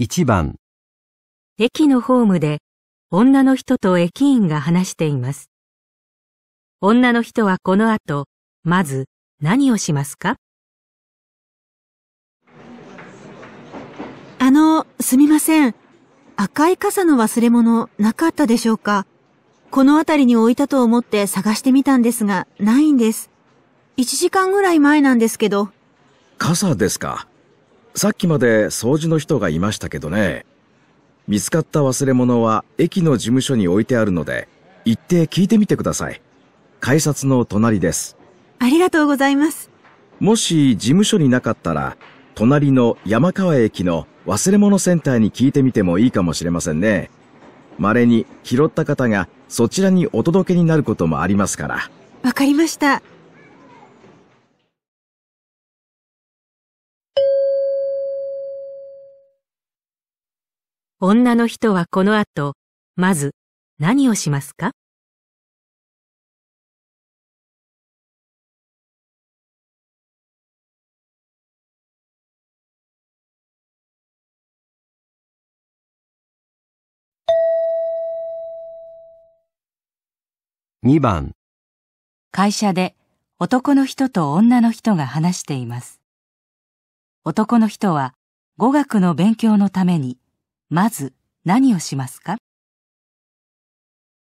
1番、駅のホームで女の人と駅員が話しています。女の人はこの後、まず何をしますか？あの、すみません。赤い傘の忘れ物なかったでしょうか？この辺りに置いたと思って探してみたんですが、ないんです。1時間ぐらい前なんですけど。傘ですか？さっきまで掃除の人がいましたけどね。見つかった忘れ物は駅の事務所に置いてあるので、行って聞いてみてください。改札の隣です。ありがとうございます。もし事務所になかったら、隣の山川駅の忘れ物センターに聞いてみてもいいかもしれませんね。稀に拾った方がそちらにお届けになることもありますから。わかりました。女の人はこの後、まず何をしますか？2番、会社で男の人と女の人が話しています。男の人は語学の勉強のために、まず何をしますか？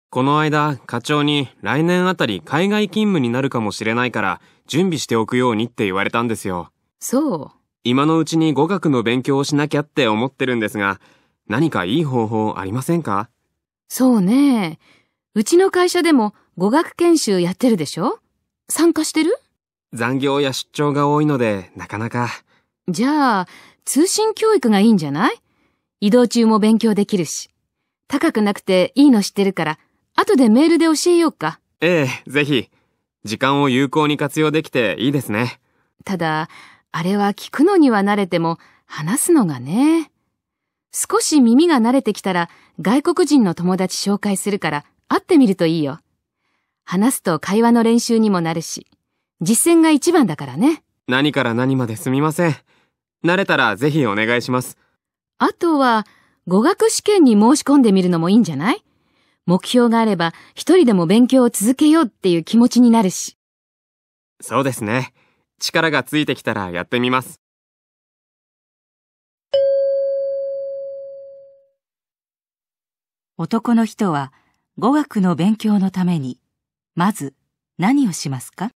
この間、課長に来年あたり海外勤務になるかもしれないから準備しておくようにって言われたんですよ。そう。今のうちに語学の勉強をしなきゃって思ってるんですが、何かいい方法ありませんか？そうね。うちの会社でも語学研修やってるでしょ？参加してる？残業や出張が多いので、なかなか。じゃあ、通信教育がいいんじゃない？移動中も勉強できるし。高くなくていいの知ってるから、後でメールで教えようか。ええ、ぜひ。時間を有効に活用できていいですね。ただ、あれは聞くのには慣れても、話すのがね。少し耳が慣れてきたら、外国人の友達紹介するから、会ってみるといいよ。話すと会話の練習にもなるし、実践が一番だからね。何から何まですみません。慣れたらぜひお願いします。あとは、語学試験に申し込んでみるのもいいんじゃない？目標があれば、一人でも勉強を続けようっていう気持ちになるし。そうですね。力がついてきたらやってみます。男の人は語学の勉強のために、まず何をしますか？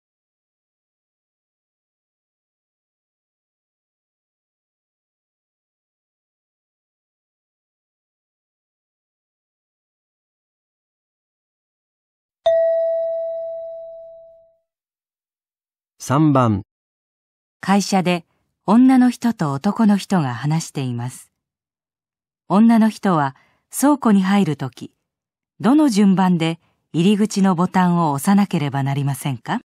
3番、会社で女の人と男の人が話しています。女の人は倉庫に入るとき、どの順番で入り口のボタンを押さなければなりませんか？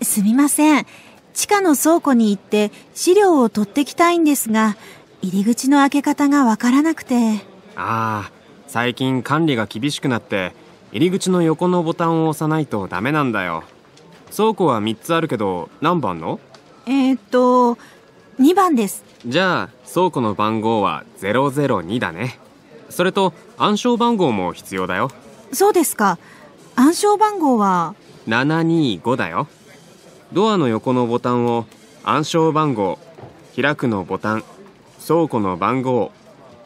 すみません。地下の倉庫に行って資料を取ってきたいんですが、入り口の開け方がわからなくて。ああ、最近管理が厳しくなって、入り口の横のボタンを押さないとダメなんだよ。倉庫は3つあるけど、何番の？えー、っと、2番です。じゃあ、倉庫の番号は002だね。それと、暗証番号も必要だよ。そうですか。暗証番号は、725だよ。ドアの横のボタンを暗証番号、開くのボタン、倉庫の番号、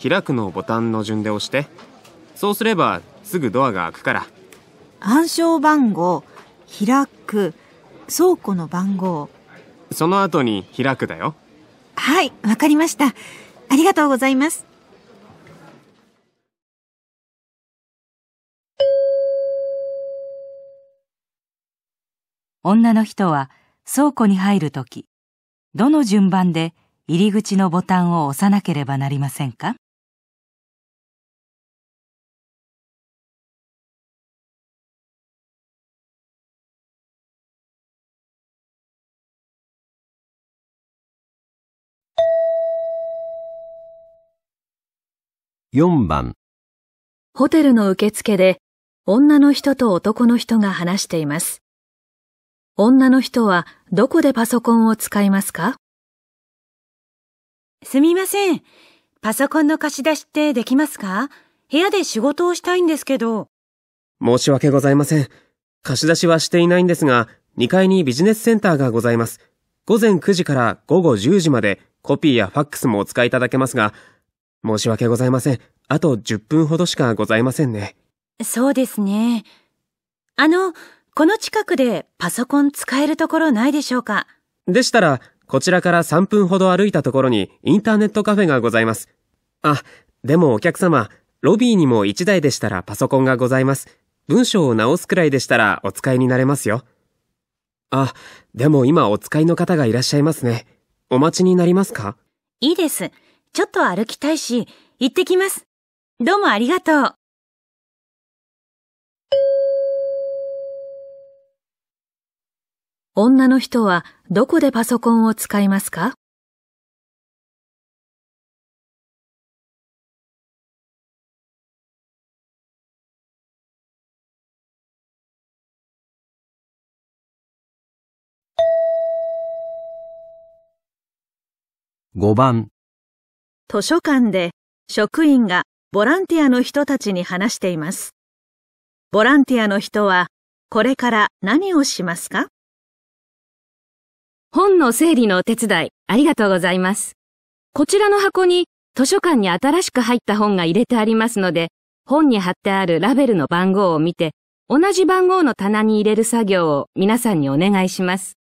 開くのボタンの順で押して。そうすればすぐドアが開くから。暗証番号、開く、倉庫の番号。その後に開くだよ。はい、わかりました。ありがとうございます。女の人は倉庫に入るとき、どの順番で入り口のボタンを押さなければなりませんか？4番、ホテルの受付で女の人と男の人が話しています。女の人はどこでパソコンを使いますか？すみません。パソコンの貸し出しってできますか？部屋で仕事をしたいんですけど。申し訳ございません。貸し出しはしていないんですが、2階にビジネスセンターがございます。午前9時から午後10時までコピーやファックスもお使いいただけますが、申し訳ございません。あと10分ほどしかございませんね。そうですね。あの、この近くでパソコン使えるところないでしょうか？でしたら、こちらから3分ほど歩いたところにインターネットカフェがございます。あ、でもお客様、ロビーにも1台でしたらパソコンがございます。文章を直すくらいでしたらお使いになれますよ。あ、でも今お使いの方がいらっしゃいますね。お待ちになりますか？いいです。ちょっと歩きたいし、行ってきます。どうもありがとう。女の人はどこでパソコンを使いますか？5番図書館で職員がボランティアの人たちに話しています。ボランティアの人はこれから何をしますか？本の整理のお手伝いありがとうございます。こちらの箱に図書館に新しく入った本が入れてありますので、本に貼ってあるラベルの番号を見て、同じ番号の棚に入れる作業を皆さんにお願いします。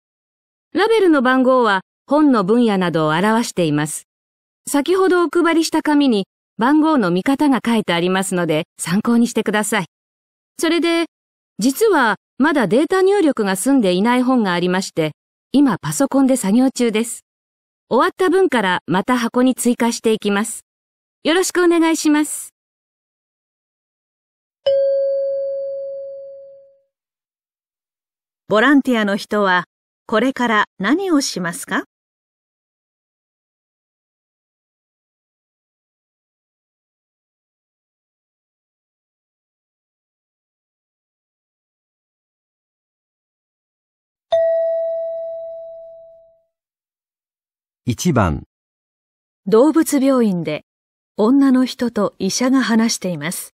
ラベルの番号は本の分野などを表しています。先ほどお配りした紙に番号の見方が書いてありますので参考にしてください。それで、実はまだデータ入力が済んでいない本がありまして、今パソコンで作業中です。終わった分からまた箱に追加していきます。よろしくお願いします。ボランティアの人はこれから何をしますか？1番動物病院で女の人と医者が話しています。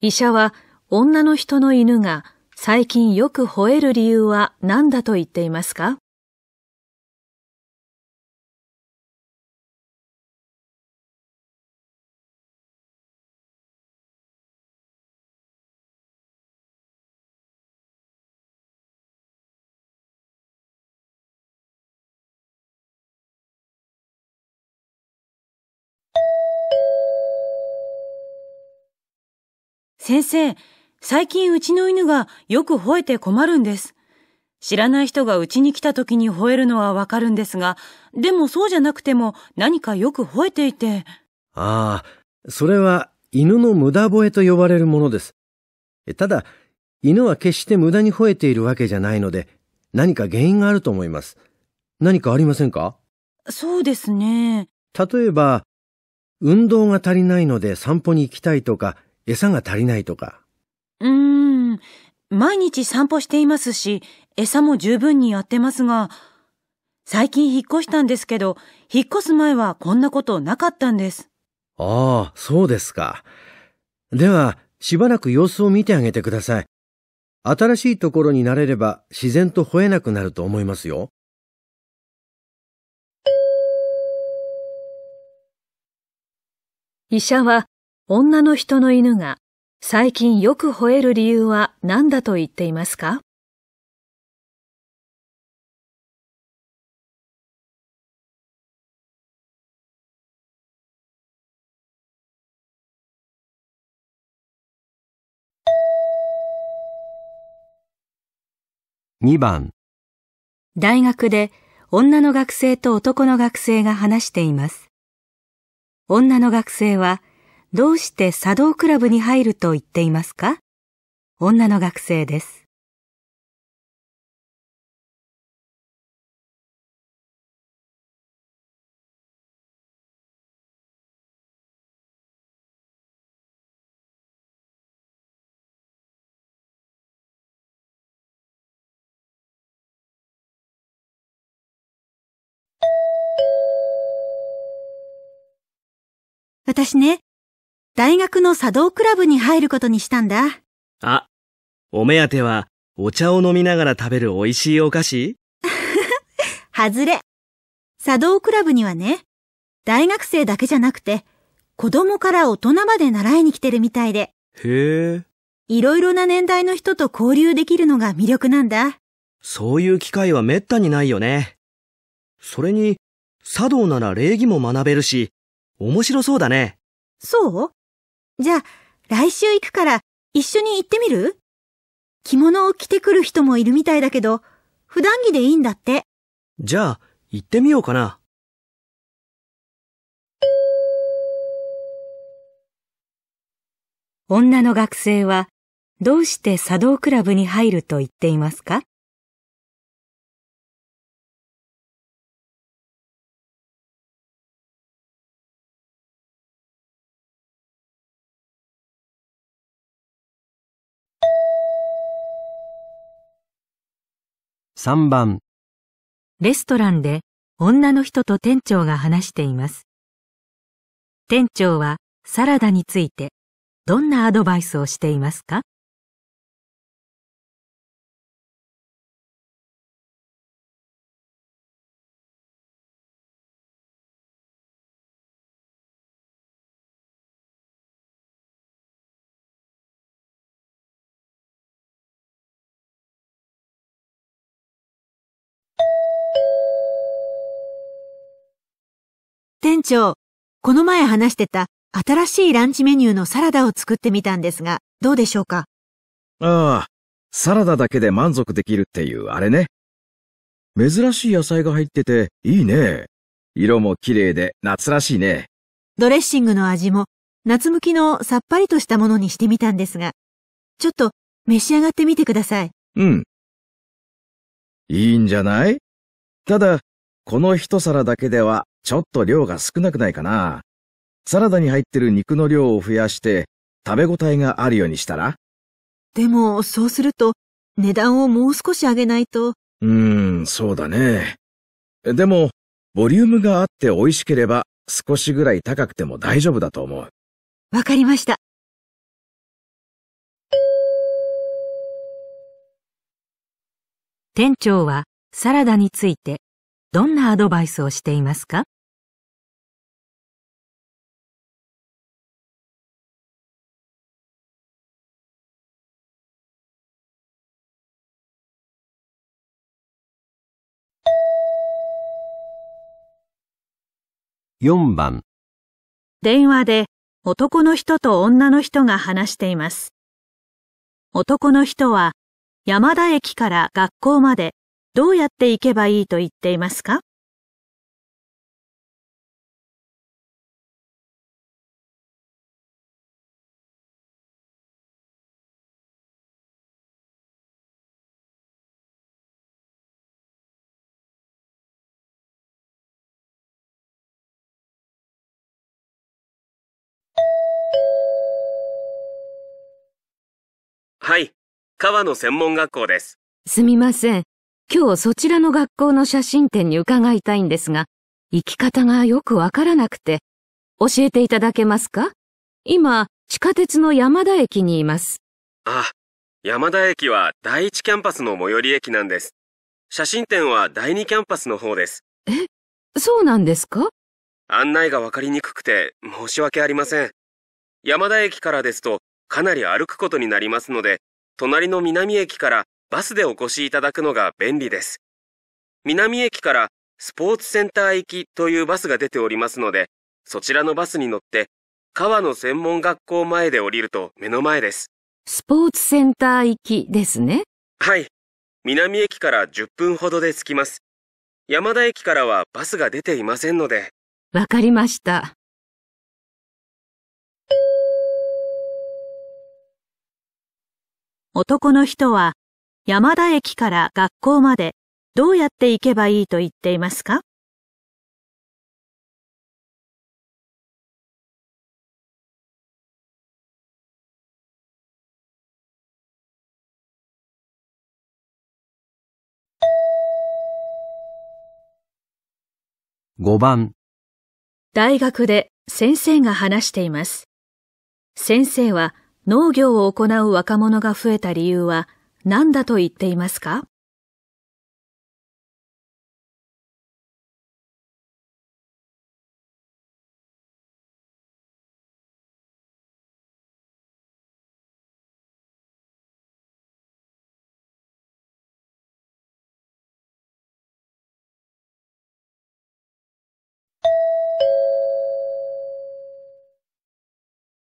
医者は女の人の犬が最近よく吠える理由は何だと言っていますか？先生、最近うちの犬がよく吠えて困るんです。知らない人がうちに来た時に吠えるのはわかるんですが、でもそうじゃなくても何かよく吠えていて。ああ、それは犬の無駄吠えと呼ばれるものです。ただ、犬は決して無駄に吠えているわけじゃないので、何か原因があると思います。何かありませんか？そうですね。例えば、運動が足りないので散歩に行きたいとか、餌が足りないとか。うーん。毎日散歩していますし、餌も十分にやってますが、最近引っ越したんですけど、引っ越す前はこんなことなかったんです。ああ、そうですか。では、しばらく様子を見てあげてください。新しいところに慣れれば自然と吠えなくなると思いますよ。医者は女の人の犬が最近よく吠える理由は何だと言っていますか？2番大学で女の学生と男の学生が話しています。女の学生はどうして茶道クラブに入ると言っていますか？女の学生です。私ね、大学の茶道クラブに入ることにしたんだ。あ、お目当てはお茶を飲みながら食べる美味しいお菓子？外れ。茶道クラブにはね、大学生だけじゃなくて、子供から大人まで習いに来てるみたいで、へえ、いろいろな年代の人と交流できるのが魅力なんだ。そういう機会はめったにないよね。それに、茶道なら礼儀も学べるし、面白そうだね。そう？じゃあ、来週行くから一緒に行ってみる？着物を着てくる人もいるみたいだけど、普段着でいいんだって。じゃあ、行ってみようかな。女の学生はどうして茶道クラブに入ると言っていますか？3番、レストランで女の人と店長が話しています。店長はサラダについてどんなアドバイスをしていますか？店長、この前話してた新しいランチメニューのサラダを作ってみたんですが、どうでしょうか？ああ、サラダだけで満足できるっていうあれね。珍しい野菜が入ってていいね。色も綺麗で夏らしいね。ドレッシングの味も夏向きのさっぱりとしたものにしてみたんですが、ちょっと召し上がってみてください。うん。いいんじゃない？ただ、この一皿だけではちょっと量が少なくないかな。サラダに入ってる肉の量を増やして食べ応えがあるようにしたら？でも、そうすると値段をもう少し上げないと、うーん、そうだね。でも、ボリュームがあって美味しければ少しぐらい高くても大丈夫だと思う。わかりました。店長はサラダについてどんなアドバイスをしていますか？4番、電話で男の人と女の人が話しています。男の人は山田駅から学校までどうやって行けばいいと言っていますか？川野専門学校です。すみません。今日そちらの学校の写真展に伺いたいんですが、行き方がよくわからなくて、教えていただけますか？今、地下鉄の山田駅にいます。あ、山田駅は第一キャンパスの最寄り駅なんです。写真展は第二キャンパスの方です。そうなんですか？案内がわかりにくくて申し訳ありません。山田駅からですとかなり歩くことになりますので、隣の南駅からバスでお越しいただくのが便利です。南駅からスポーツセンター行きというバスが出ておりますので、そちらのバスに乗って、川野専門学校前で降りると目の前です。スポーツセンター行きですね。はい。南駅から10分ほどで着きます。山田駅からはバスが出ていませんので、わかりました。男の人は山田駅から学校までどうやって行けばいいと言っていますか？5番、大学で先生が話しています。先生は農業を行う若者が増えた理由は何だと言っていますか？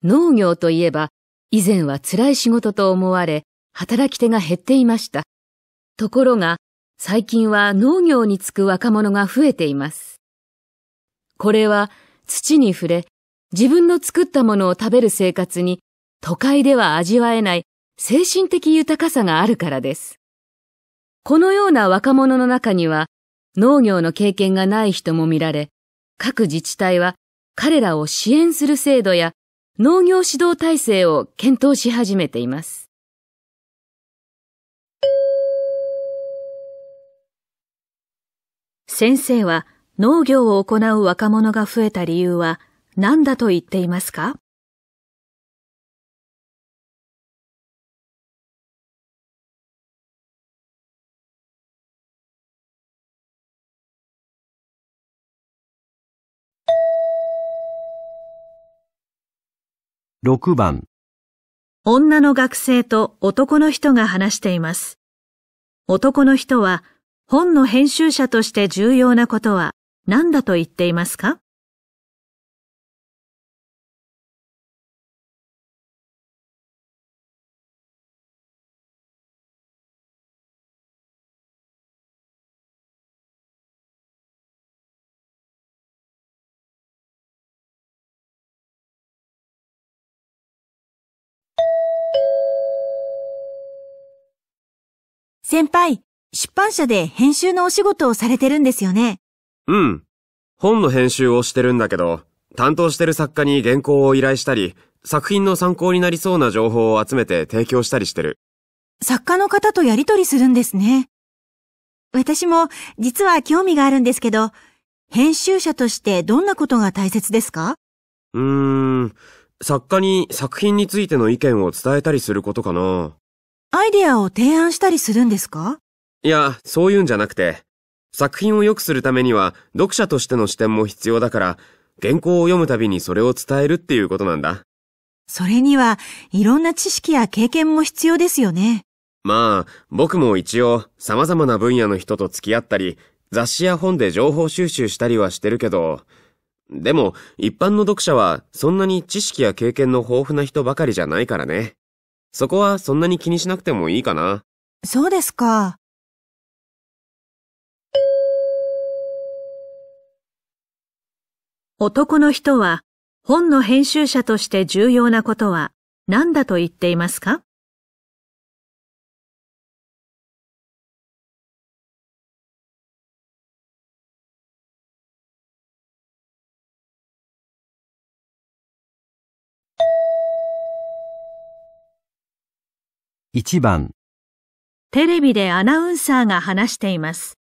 農業といえば、以前は辛い仕事と思われ、働き手が減っていました。ところが、最近は農業に就く若者が増えています。これは土に触れ、自分の作ったものを食べる生活に都会では味わえない精神的豊かさがあるからです。このような若者の中には農業の経験がない人も見られ、各自治体は彼らを支援する制度や農業指導体制を検討し始めています。先生は農業を行う若者が増えた理由は何だと言っていますか？6番、女の学生と男の人が話しています。男の人は本の編集者として重要なことは何だと言っていますか？先輩、出版社で編集のお仕事をされてるんですよね。うん。本の編集をしてるんだけど、担当してる作家に原稿を依頼したり、作品の参考になりそうな情報を集めて提供したりしてる。作家の方とやりとりするんですね。私も実は興味があるんですけど、編集者としてどんなことが大切ですか？うーん。作家に作品についての意見を伝えたりすることかな。アイデアを提案したりするんですか？いや、そういうんじゃなくて、作品を良くするためには読者としての視点も必要だから、原稿を読むたびにそれを伝えるっていうことなんだ。それにはいろんな知識や経験も必要ですよね。まあ、僕も一応様々な分野の人と付き合ったり、雑誌や本で情報収集したりはしてるけど、でも一般の読者はそんなに知識や経験の豊富な人ばかりじゃないからね。そこはそんなに気にしなくてもいいかな。そうですか。男の人は本の編集者として重要なことは何だと言っていますか？1番、テレビでアナウンサーが話しています。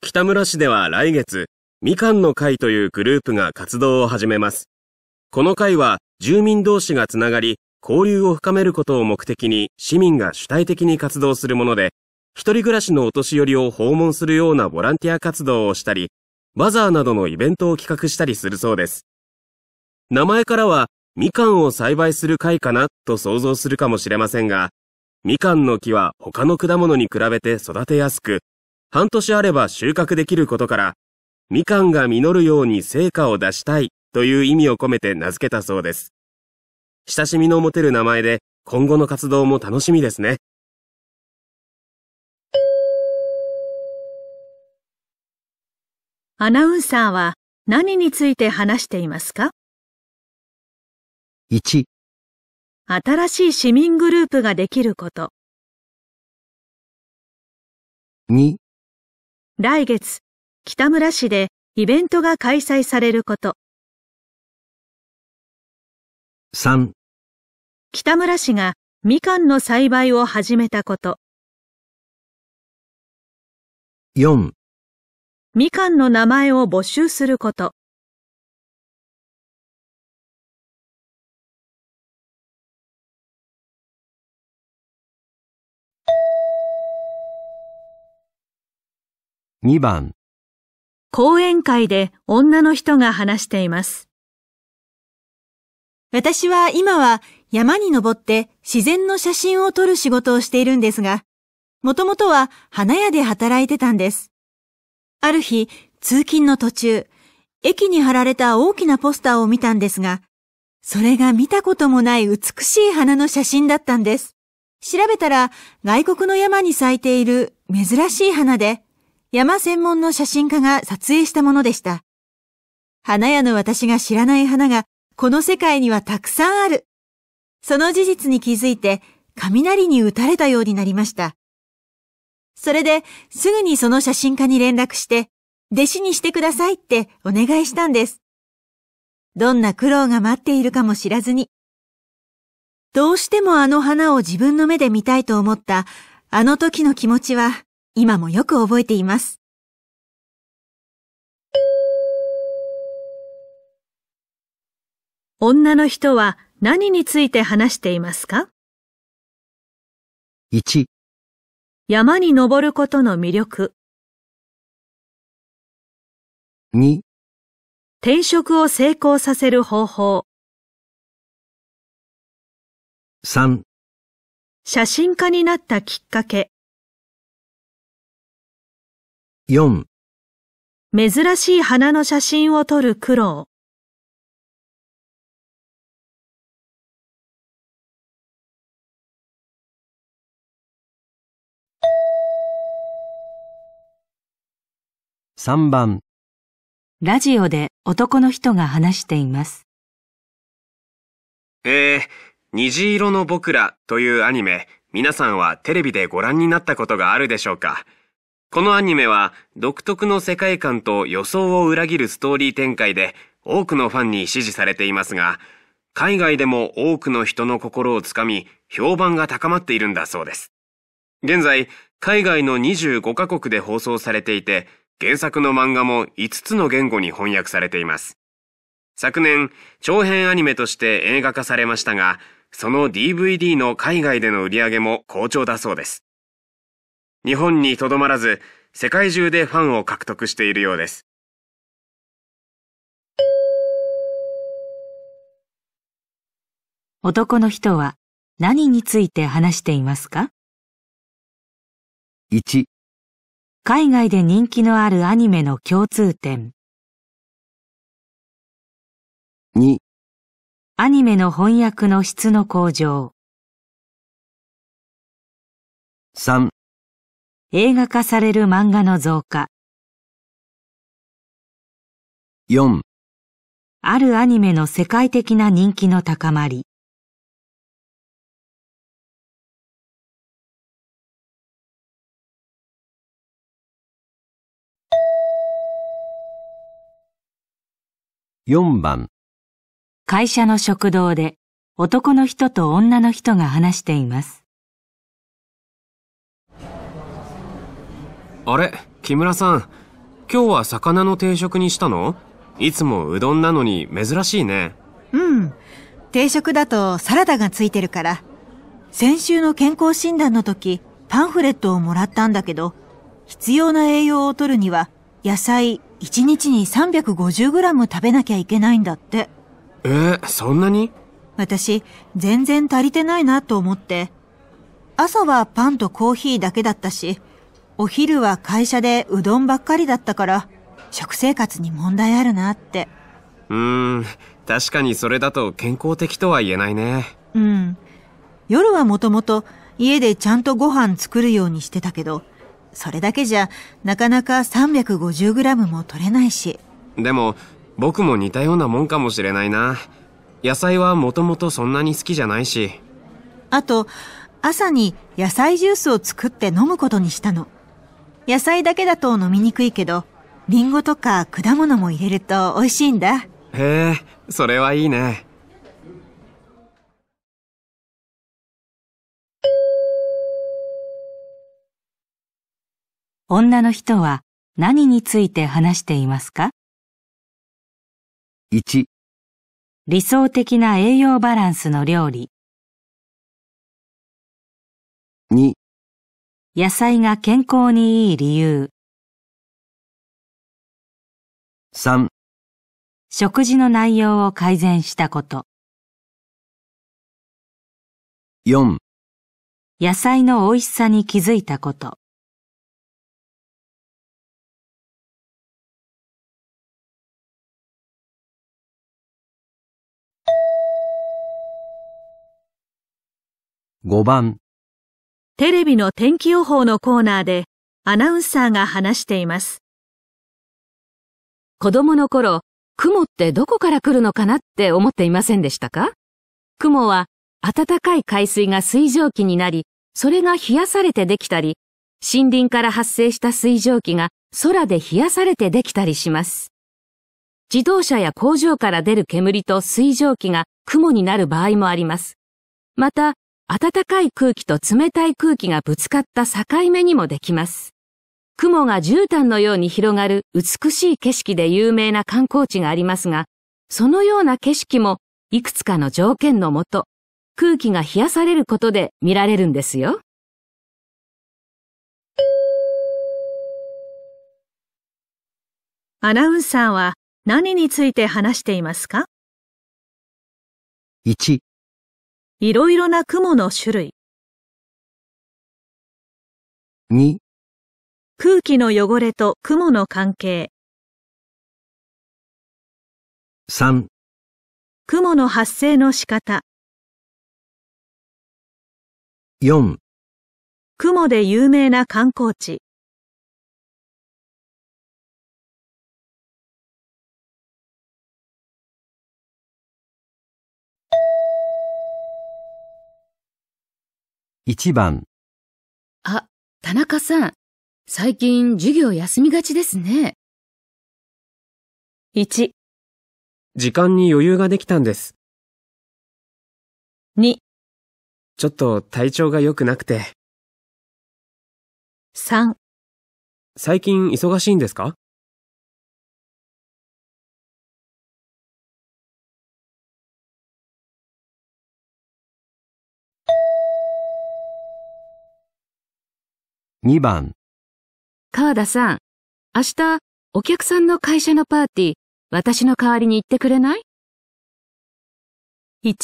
北村市では来月、みかんの会というグループが活動を始めます。この会は住民同士がつながり、交流を深めることを目的に市民が主体的に活動するもので、一人暮らしのお年寄りを訪問するようなボランティア活動をしたり、バザーなどのイベントを企画したりするそうです。名前からは、みかんを栽培する会かなと想像するかもしれませんが、みかんの木は他の果物に比べて育てやすく、半年あれば収穫できることから、みかんが実るように成果を出したいという意味を込めて名付けたそうです。親しみの持てる名前で今後の活動も楽しみですね。アナウンサーは何について話していますか？1、新しい市民グループができること。2、来月、北村市でイベントが開催されること。3、北村市がみかんの栽培を始めたこと。4みかんの名前を募集すること。2番、講演会で女の人が話しています。私は今は山に登って自然の写真を撮る仕事をしているんですが、もともとは花屋で働いてたんです。ある日、通勤の途中、駅に貼られた大きなポスターを見たんですが、それが見たこともない美しい花の写真だったんです。調べたら外国の山に咲いている珍しい花で、山専門の写真家が撮影したものでした。花屋の私が知らない花がこの世界にはたくさんある。その事実に気づいて雷に打たれたようになりました。それですぐにその写真家に連絡して、弟子にしてくださいってお願いしたんです。どんな苦労が待っているかも知らずに。どうしてもあの花を自分の目で見たいと思ったあの時の気持ちは今もよく覚えています。女の人は何について話していますか？1、山に登ることの魅力、2、転職を成功させる方法、3、写真家になったきっかけ、4、珍しい花の写真を撮る苦労。3番、ラジオで男の人が話しています。えー、虹色の僕らというアニメ、皆さんはテレビでご覧になったことがあるでしょうか？このアニメは独特の世界観と予想を裏切るストーリー展開で多くのファンに支持されていますが、海外でも多くの人の心をつかみ、評判が高まっているんだそうです。現在、海外の25カ国で放送されていて、原作の漫画も5つの言語に翻訳されています。昨年、長編アニメとして映画化されましたが、その DVD の海外での売り上げも好調だそうです。日本にとどまらず、世界中でファンを獲得しているようです。男の人は何について話していますか？1、海外で人気のあるアニメの共通点。2、アニメの翻訳の質の向上。3、映画化される漫画の増加。4、あるアニメの世界的な人気の高まり。4番、会社の食堂で男の人と女の人が話しています。あれ木村さん。今日は魚の定食にしたの？いつもうどんなのに珍しいね。うん。定食だとサラダがついてるから。先週の健康診断の時、パンフレットをもらったんだけど、必要な栄養を取るには、野菜1日に 350g 食べなきゃいけないんだって。えー、そんなに？私、全然足りてないなと思って。朝はパンとコーヒーだけだったし、お昼は会社でうどんばっかりだったから、食生活に問題あるなって。うーん、確かにそれだと健康的とは言えないね。うん。夜はもともと家でちゃんとご飯作るようにしてたけど、それだけじゃなかなか 350g も取れないし。でも、僕も似たようなもんかもしれないな。野菜はもともとそんなに好きじゃないし。あと、朝に野菜ジュースを作って飲むことにしたの。野菜だけだと飲みにくいけど、リンゴとか果物も入れると美味しいんだ。へえ、それはいいね。女の人は何について話していますか？1、理想的な栄養バランスの料理。2、野菜が健康にいい理由。3、食事の内容を改善したこと。4、野菜の美味しさに気づいたこと。5番、テレビの天気予報のコーナーでアナウンサーが話しています。子供の頃、雲ってどこから来るのかなって思っていませんでしたか？雲は暖かい海水が水蒸気になり、それが冷やされてできたり、森林から発生した水蒸気が空で冷やされてできたりします。自動車や工場から出る煙と水蒸気が雲になる場合もあります。また、暖かい空気と冷たい空気がぶつかった境目にもできます。雲が絨毯のように広がる美しい景色で有名な観光地がありますが、そのような景色もいくつかの条件のもと、空気が冷やされることで見られるんですよ。アナウンサーは何について話していますか？1、いろいろな雲の種類、2、空気の汚れと雲の関係、3、雲の発生の仕方、4、雲で有名な観光地、1番、あ、田中さん。最近授業休みがちですね。1、時間に余裕ができたんです。2、ちょっと体調が良くなくて。3、最近忙しいんですか？2番、川田さん。明日、お客さんの会社のパーティー、私の代わりに行ってくれない？1、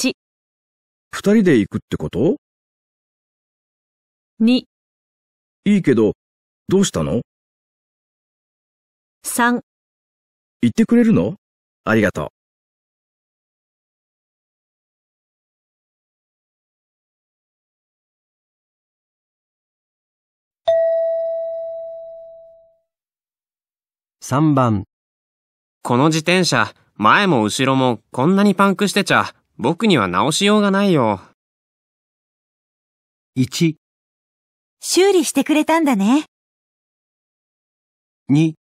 二人で行くってこと？2、いいけど、どうしたの？3、言ってくれるの？ありがとう。3番、この自転車、前も後ろもこんなにパンクしてちゃ、僕には直しようがないよ。1、修理してくれたんだね。2、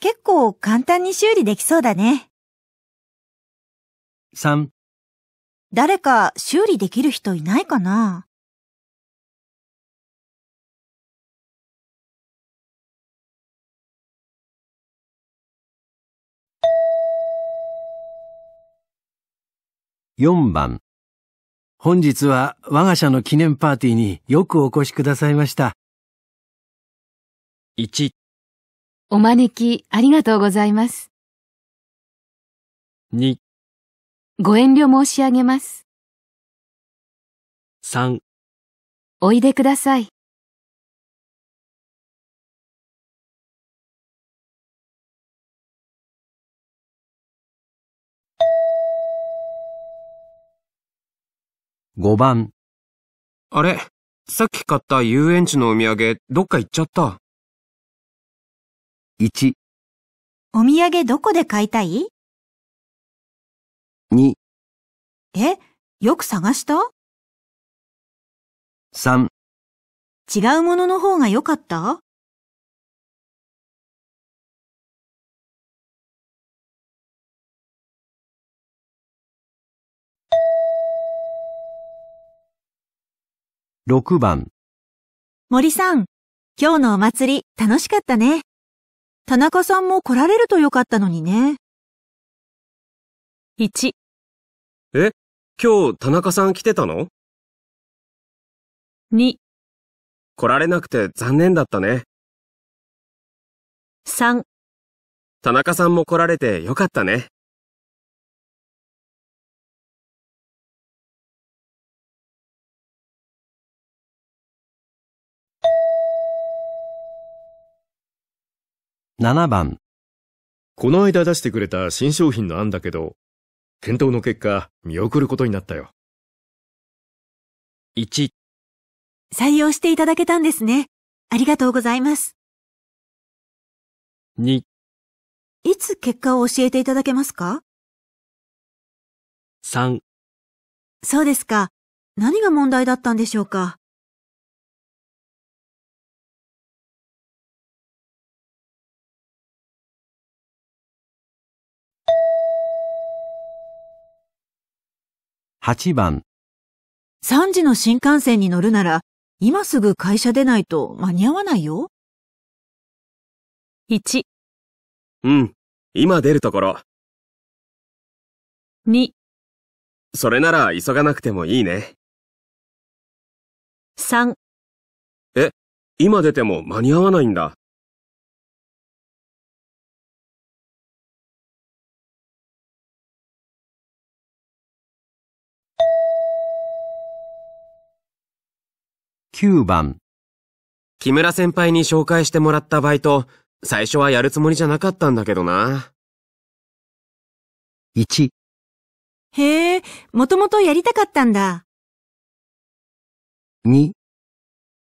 結構簡単に修理できそうだね。3、誰か修理できる人いないかな？4番。本日は我が社の記念パーティーによくお越しくださいました。1、お招きありがとうございます。2、ご遠慮申し上げます。3おいでください。5番。あれ？さっき買った遊園地のお土産、どっか行っちゃった？1、お土産どこで買いたい？2、え、よく探した？3、違うものの方が良かった？6番。森さん、今日のお祭り楽しかったね。田中さんも来られるとよかったのにね。1、え？今日田中さん来てたの？2、来られなくて残念だったね。3田中さんも来られてよかったね。7番、この間出してくれた新商品の案だけど、検討の結果、見送ることになったよ。1、採用していただけたんですね。ありがとうございます。2、いつ結果を教えていただけますか？3、そうですか。何が問題だったんでしょうか？8番、3時の新幹線に乗るなら、今すぐ会社出ないと間に合わないよ。1、うん。今出るところ。2、それなら急がなくてもいいね。3今出ても間に合わないんだ。9番、木村先輩に紹介してもらったバイト、最初はやるつもりじゃなかったんだけどな。1、へえ、もともとやりたかったんだ。2、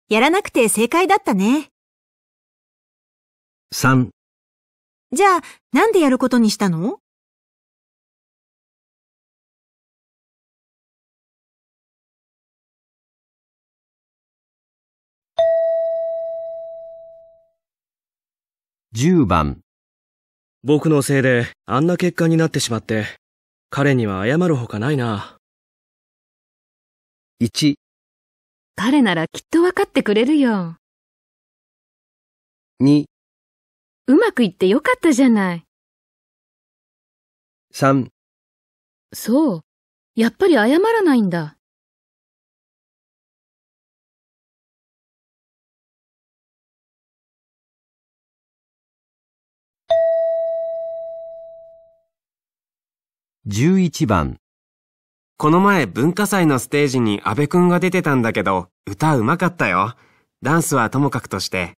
やらなくて正解だったね。3、じゃあ、なんでやることにしたの？10番、僕のせいであんな結果になってしまって、彼には謝るほかないな。1、彼ならきっとわかってくれるよ。2、うまくいってよかったじゃない。3、そう。やっぱり謝らないんだ。11番、この前文化祭のステージに安部くんが出てたんだけど、歌うまかったよ。ダンスはともかくとして。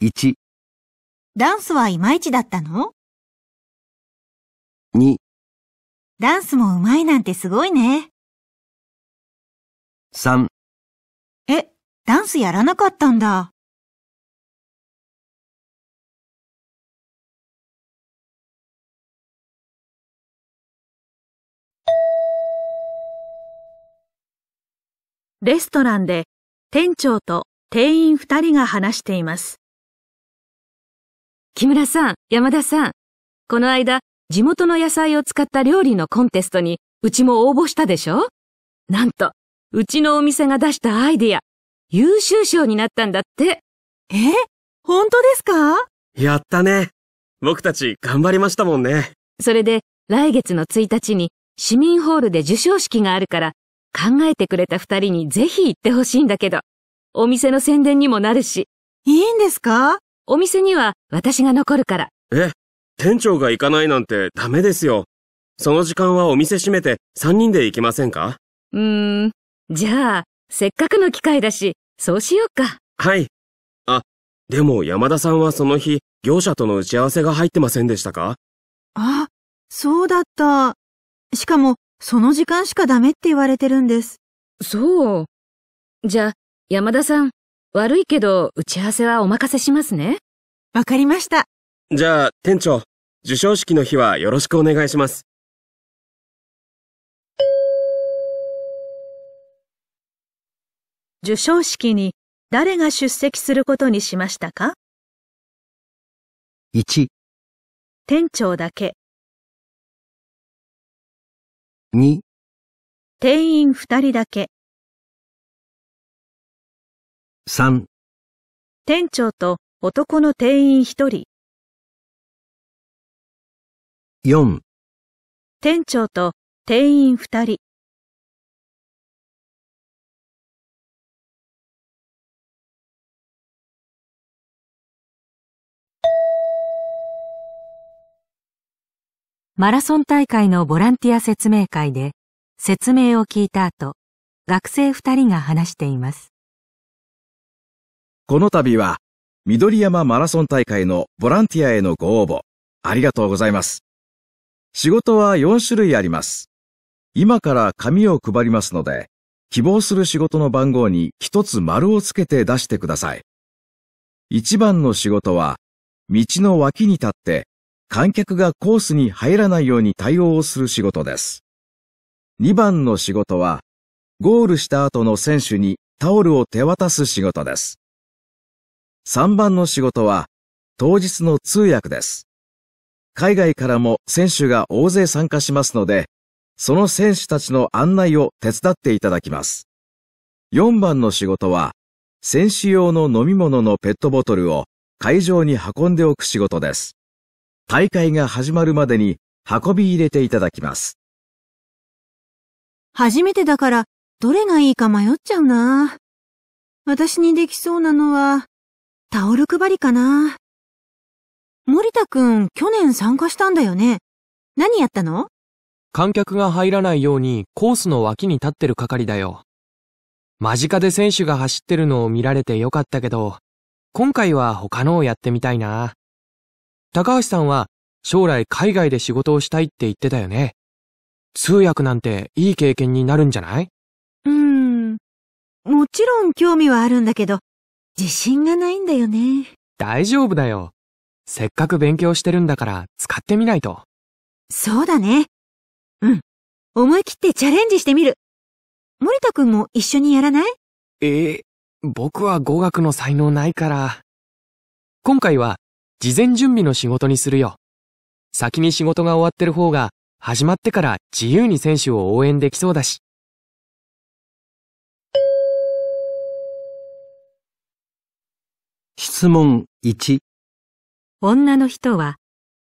1、ダンスはいまいちだったの？2、ダンスも上手いなんてすごいね。3、え、ダンスやらなかったんだ。レストランで店長と店員2人が話しています。木村さん、山田さん。この間、地元の野菜を使った料理のコンテストに、うちも応募したでしょ？なんと、うちのお店が出したアイディア、優秀賞になったんだって。え？本当ですか？やったね。僕たち頑張りましたもんね。それで、来月の1日に市民ホールで授賞式があるから、考えてくれた二人にぜひ行ってほしいんだけど、お店の宣伝にもなるし、いいんですか？お店には私が残るから。え、店長が行かないなんてダメですよ。その時間はお店閉めて3人で行きませんか？うーん、じゃあ、せっかくの機会だし、そうしようか。はい。あ、でも山田さんはその日、業者との打ち合わせが入ってませんでしたか？あ、そうだった。しかも、その時間しかダメって言われてるんです。そう。じゃあ、山田さん、悪いけど、打ち合わせはお任せしますね。わかりました。じゃあ、店長、授賞式の日はよろしくお願いします。授賞式に誰が出席することにしましたか？1、店長だけ、2、店員2人だけ、3、店長と男の店員1人、4、店長と店員2人、マラソン大会のボランティア説明会で説明を聞いた後、学生二人が話しています。この度は、緑山マラソン大会のボランティアへのご応募、ありがとうございます。仕事は4種類あります。今から紙を配りますので、希望する仕事の番号に一つ丸をつけて出してください。1番の仕事は、道の脇に立って、観客がコースに入らないように対応をする仕事です。2番の仕事は、ゴールした後の選手にタオルを手渡す仕事です。3番の仕事は、当日の通訳です。海外からも選手が大勢参加しますので、その選手たちの案内を手伝っていただきます。4番の仕事は、選手用の飲み物のペットボトルを会場に運んでおく仕事です。大会が始まるまでに運び入れていただきます。初めてだから、どれがいいか迷っちゃうな。私にできそうなのは、タオル配りかな。森田くん、去年参加したんだよね。何やったの？観客が入らないようにコースの脇に立ってる係だよ。間近で選手が走ってるのを見られてよかったけど、今回は他のをやってみたいな。高橋さんは将来海外で仕事をしたいって言ってたよね。通訳なんていい経験になるんじゃない？うーん。もちろん興味はあるんだけど、自信がないんだよね。大丈夫だよ。せっかく勉強してるんだから使ってみないと。そうだね。うん。思い切ってチャレンジしてみる。森田くんも一緒にやらない？ええ僕は語学の才能ないから。今回は事前準備の仕事にするよ。先に仕事が終わってる方が始まってから自由に選手を応援できそうだし。質問1、女の人は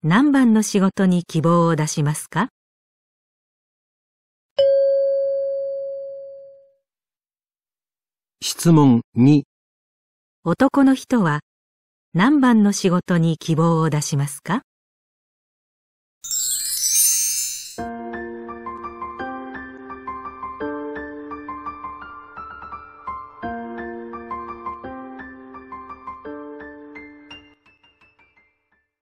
何番の仕事に希望を出しますか？質問2、男の人は何番の仕事に希望を出しますか？